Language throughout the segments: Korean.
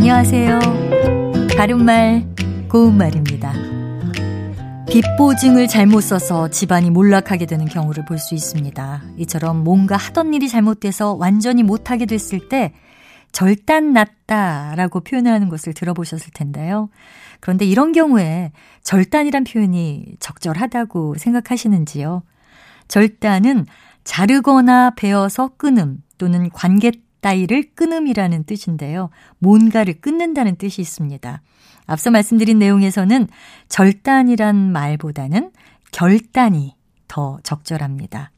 안녕하세요. 바른말, 고운말입니다. 빚보증을 잘못 써서 집안이 몰락하게 되는 경우를 볼 수 있습니다. 이처럼 뭔가 하던 일이 잘못돼서 완전히 못하게 됐을 때 절단 났다라고 표현을 하는 것을 들어보셨을 텐데요. 그런데 이런 경우에 절단이란 표현이 적절하다고 생각하시는지요? 절단은 자르거나 베어서 끊음 또는 관계 따위를 끊음이라는 뜻인데요. 뭔가를 끊는다는 뜻이 있습니다. 앞서 말씀드린 내용에서는 절단이란 말보다는 결단이 더 적절합니다.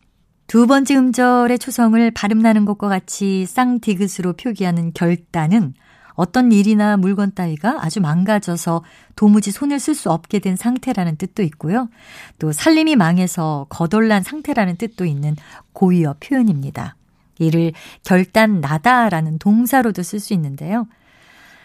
두 번째 음절의 초성을 발음나는 것과 같이 쌍디귿으로 표기하는 결단은 어떤 일이나 물건 따위가 아주 망가져서 도무지 손을 쓸 수 없게 된 상태라는 뜻도 있고요. 또 살림이 망해서 거덜난 상태라는 뜻도 있는 고유어 표현입니다. 이를 결단 나다라는 동사로도 쓸 수 있는데요.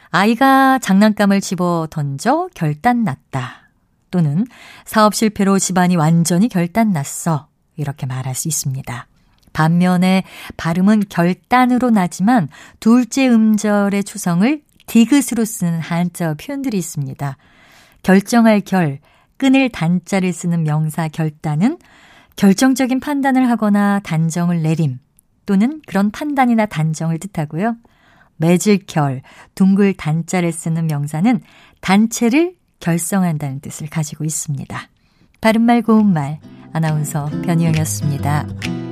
아이가 장난감을 집어 던져 결단 났다. 또는 사업 실패로 집안이 완전히 결단 났어. 이렇게 말할 수 있습니다. 반면에 발음은 결단으로 나지만 둘째 음절의 추성을 디귿으로 쓰는 한자 표현들이 있습니다. 결정할 결, 끊을 단자를 쓰는 명사 결단은 결정적인 판단을 하거나 단정을 내림, 또는 그런 판단이나 단정을 뜻하고요. 맺을 결, 둥글 단자를 쓰는 명사는 단체를 결성한다는 뜻을 가지고 있습니다. 바른말 고운말 아나운서 변희영이었습니다.